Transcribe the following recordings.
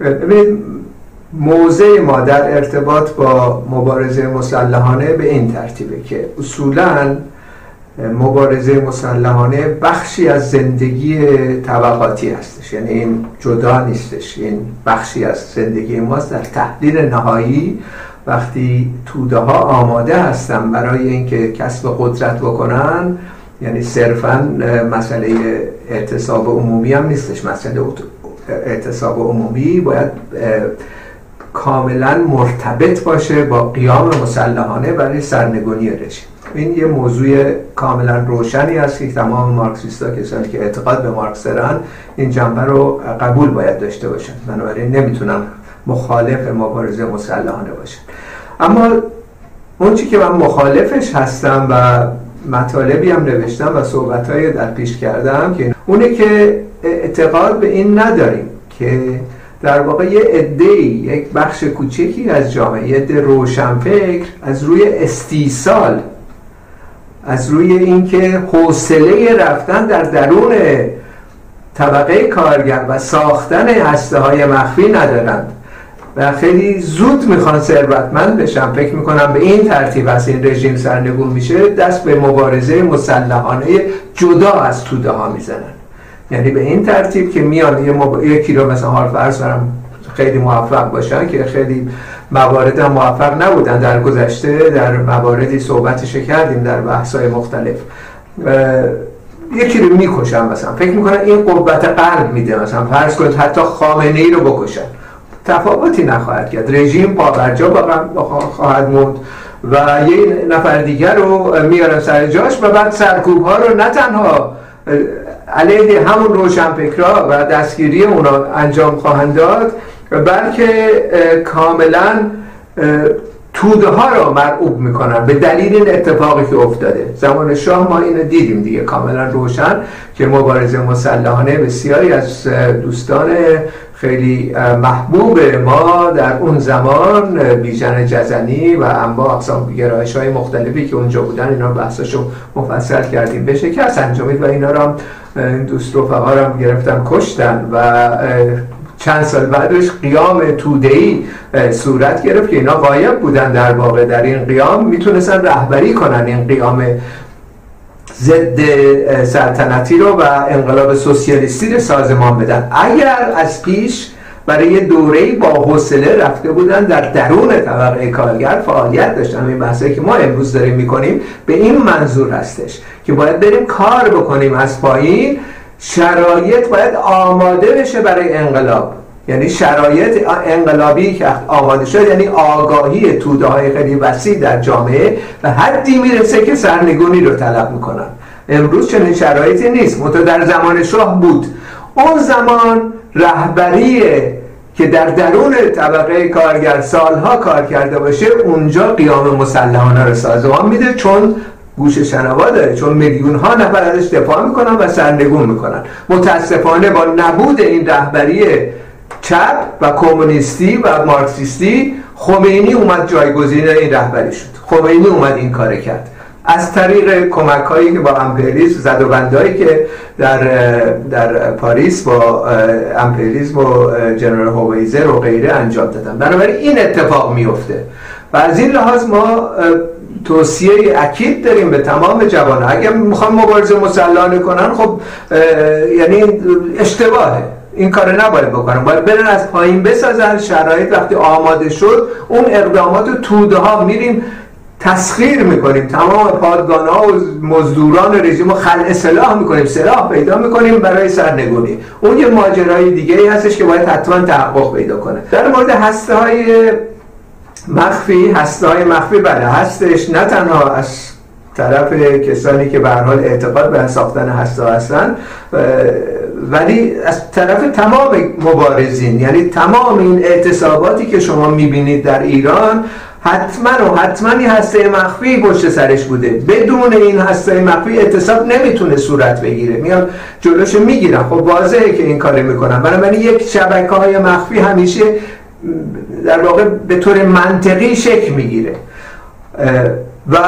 ببینید موضع ما در ارتباط با مبارزه مسلحانه به این ترتیبه که اصولا مبارزه مسلحانه بخشی از زندگی طبقاتی هستش. یعنی این جدا نیستش. این بخشی از زندگی ماست در تحلیل نهایی. وقتی توده ها آماده هستن برای اینکه کسب قدرت بکنن یعنی صرفا مسئله اعتصاب عمومی هم نیستش. مسئله اعتصاب عمومی باید کاملا مرتبط باشه با قیام مسلحانه برای سرنگونی رژیم. این یه موضوع کاملا روشنی است که تمام مارکسیستا کسانی که اعتقاد به مارکس دارن این جنبه رو قبول باید داشته باشن. بنابراین نمی‌تونم مخالف مبارزه مسلحانه باشم اما اون چی که من مخالفش هستم و مطالبی هم نوشتم و صحبت های در پیش کردم که اونه که اعتقاد به این نداریم که در واقع یه عده یک بخش کوچکی از جامعه یه عده روشنفکر از روی استیصال از روی اینکه حوصله رفتن در درون طبقه کارگر و ساختن هسته های مخفی ندارند. و خیلی زود می‌خوان ثروتمند بشن. فکر می‌کنم به این ترتیب از این رژیم سرنگون میشه دست به مبارزه مسلحانه جدا از توده ها می‌زنن. یعنی به این ترتیب که میان یه مب... یکی رو مثلا حال فرض خیلی موفق باشن که خیلی موارد هم موفق نبودن در گذشته در مواردی صحبتش کردیم در بحث‌های مختلف. یکی رو می‌کشن مثلا. فکر می‌کنن این قوت قلب میده مثلا. فرض کنید حتی خامنه ای رو بکشن. تفاوتی نخواهد کرد. رژیم پابرجا خواهد موند و یه نفر دیگر رو میارن سر جاش و بعد سرکوب ها رو نه تنها علیه همون روشنفکرا و دستگیری اونا انجام خواهند داد بلکه کاملا توده ها را مرعوب می‌کنن به دلیل این اتفاقی که افتاده. زمان شاه ما اینو دیدیم دیگه کاملا روشن که مبارزه مسلحانه بسیاری از دوستان خیلی محبوب ما در اون زمان بیژن جزنی و انواع اقسام گرایش های مختلفی که اونجا بودن اینا بحثاشو مفصل کردیم. به شکست انجامید و اینا را دوست را گرفتن کشتن و چند سال بعدش قیام تودهی صورت گرفت که اینا غایب بودن در واقع. در این قیام می‌تونستن رهبری کنن این قیام ضد سلطنتی رو و انقلاب سوسیالیستی رو سازمان بدن. اگر از پیش برای یه دوره با حوصله رفته بودن در درون طبقه کارگر فعالیت داشتن این بحثی که ما امروز داریم می‌کنیم به این منظور هستش که باید بریم کار بکنیم از پایین. شرایط باید آماده بشه برای انقلاب. یعنی شرایط انقلابی که آماده شد یعنی آگاهی توده های خیلی وسیع در جامعه و حدی می‌رسه که سرنگونی رو طلب می‌کنن. امروز چنین شرایطی نیست. متو در زمان شاه بود. اون زمان رهبری که در درون طبقه کارگر سالها کار کرده باشه اونجا قیام مسلحانه رو سازمان میده چون گوش شنوا داره چون میلیون ها نفر ازش دفاع می‌کنن و سرنگون می‌کنن. متاسفانه با نبود این رهبری چپ و کمونیستی و مارکسیستی خمینی اومد جایگزین این رهبری شد. خمینی اومد این کار کرد. از طریق کمک هایی که با امپریالیسم زد و که در در پاریس با امپریالیسم و جنرال هویزر و غیره انجام دادن. بنابراین این اتفاق میفته و از این لحاظ ما توصیه اکید داریم به تمام جوان اگر می‌خوان مبارزه مسلحانه کنن خب یعنی اشتباهه. این کار نباید بکنن باید برن از پایین بسازن. شرایط وقتی آماده شد اون اقدامات توده ها میریم تسخیر می‌کنیم. تمام پادگان ها و مزدوران رژیم رو خلع سلاح می‌کنیم. سلاح پیدا می‌کنیم برای سرنگونی. اون یه ماجرای دیگه ای هستش که باید حتما تحقق پیدا کنه. در مورد هسته های مخفی هسته های مخفی بله هستش. نه تنها از طرف کسانی که به حال اعتقاد به ساختن هسته هستن ولی از طرف تمام مبارزین یعنی تمام این اعتصاباتی که شما می‌بینید در ایران حتما و حتما این هسته مخفی پشت سرش بوده. بدون این هسته مخفی اعتصاب نمی‌تونه صورت بگیره. میان جلوش می‌گیرن. خب واضحه که این کار می‌کنن. بنابراین یک شبکه های مخفی همیشه در واقع به طور منطقی شکل می‌گیره. و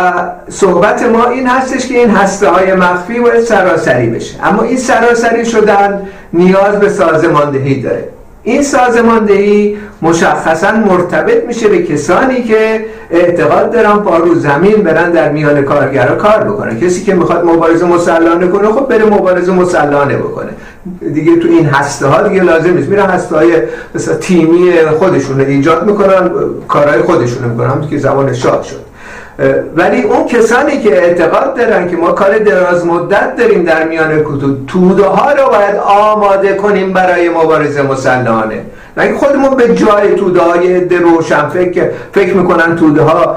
صحبت ما این هستش که این هسته های مخفی باید سراسری بشه. اما این سراسری شدن نیاز به سازماندهی داره. این سازماندهی مشخصا مرتبط میشه به کسانی که اعتقاد دارن پا رو زمین برن در میان کارگرا کار بکنه کسی که می‌خواد مبارزه مسلحانه کنه خب بره مبارزه مسلحانه بکنه. دیگه تو این هسته ها دیگه لازم نیست. میرن هسته های مثلا تیمی خودشون ایجاد می‌کنن کارهای خودشون می‌کنن. که زمان شاه شد. ولی اون کسانی که اعتقاد دارن که ما کار دراز مدت داریم در میان کتب توده ها رو باید آماده کنیم برای مبارزه مسلحانه. نه خودمون به جای توده های ده روشن فکر فکر می‌کنن توده ها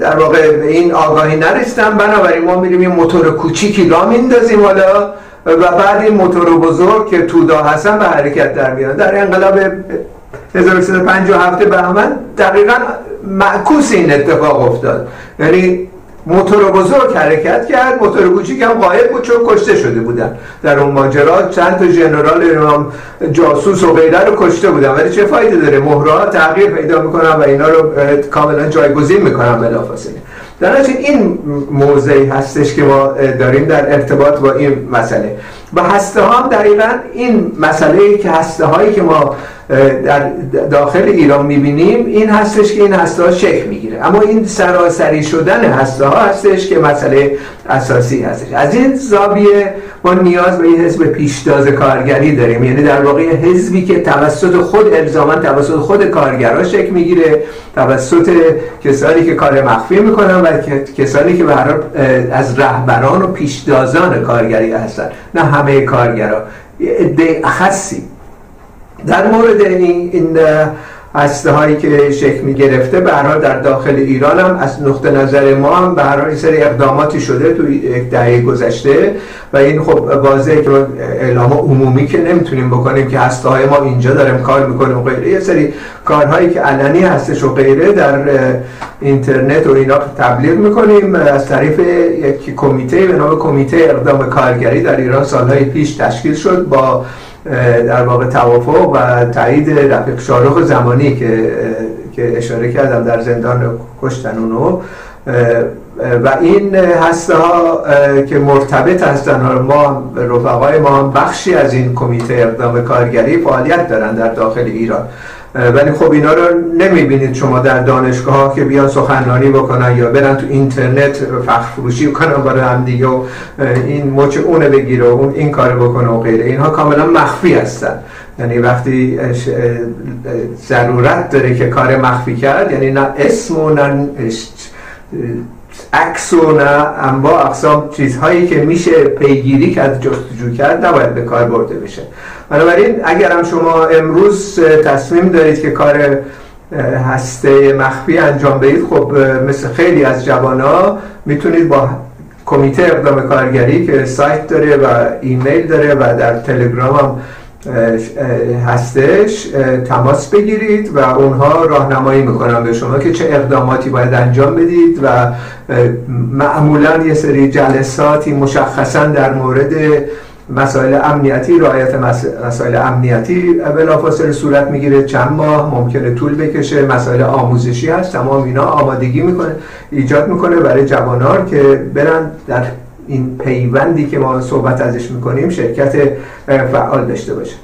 در واقع به این آگاهی نرسیدن بنابراین ما میریم یه موتور کوچیکی را میندازیم حالا و بعد این موتور بزرگ که تودا هستن به حرکت در میان. در انقلاب 1357 بهمن دقیقا معکوس این اتفاق افتاد. یعنی موتور بزرگ حرکت کرد موتور کوچیک هم قایب بود چون کشته شده بودن. در اون ماجرا چند تا ژنرال جاسوس و غیره رو کشته بودن. ولی چه فایده داره؟ مهرها تغییر پیدا می‌کنن و اینا رو کاملا جایگزین می‌کنن بلافاصله. در این موضعی هستش که ما داریم در ارتباط با این مسئله. و هسته ها هم دقیقا این مسئله که هسته هایی که ما در داخل ایران می‌بینیم این هستش که این هسته ها شکل می‌گیره. اما این سراسری شدن هسته ها هستش که مسئله اساسی هستش. از این زاویه ما نیاز به این حزب پیشتاز کارگری داریم. یعنی در واقع حزبی که توسط خود الزاما توسط خود کارگرها شکل می‌گیره توسط کسانی که کار مخفی می‌کنن و کسانی که از رهبران و پیشتازان کارگری هستن. نه همه کارگرها عده خاصی. در مورد این, این هسته هایی که شکل می گرفته به در داخل ایران هم از نقطه نظر ما هم به هر سری اقداماتی شده تو یک دهه گذشته و این خب واضحه که اعلام عمومی که نمی‌تونیم بکنیم که هسته های ما اینجا داریم کار می‌کنیم و غیره. یه سری کارهایی که علنی هستش و غیره در اینترنت و اینا تبلیغ می‌کنیم. از طریق یک کمیته به نام کمیته اقدام کارگری در ایران سالهای پیش تشکیل شد با در واقع توافق و تایید رفیق شارخ زمانی که که اشاره کردم در زندان کشتن اونو و این هسته ها که مرتبط هستن. ما رفقای ما بخشی از این کمیته اقدام کارگری فعالیت دارن در داخل ایران. ولی خب اینا رو نمی‌بینید شما در دانشگاه ها که بیان سخنرانی بکنن یا برن تو اینترنت فخر فروشی کنن برای هم دیگه و این مچ اونه بگیره و اون این کار بکنه و غیره. اینها کاملا مخفی هستن. یعنی وقتی ضرورت داره که کار مخفی کرد یعنی نه اسم و نه عکس و نه انواع اقسام چیزهایی که میشه پیگیری کرد جستجو کرد نباید به کار برده بشه. بنابراین اگر هم شما امروز تصمیم دارید که کار هسته مخفی انجام بدید خب مثل خیلی از جوان ها می‌تونید با کمیته اقدام کارگری که سایت داره و ایمیل داره و در تلگرام هم هستش تماس بگیرید و اونها راهنمایی می‌کنن به شما که چه اقداماتی باید انجام بدید و معمولا یه سری جلساتی مشخصا در مورد مسائل امنیتی رعایت مسائل امنیتی بلافاصله صورت می‌گیره. چند ماه ممکنه طول بکشه. مسائل آموزشی هست. تمام اینا آمادگی می‌کنه ایجاد می‌کنه برای جوانان که برن در این پیوندی که ما صحبت ازش می‌کنیم شرکت فعال داشته باشه.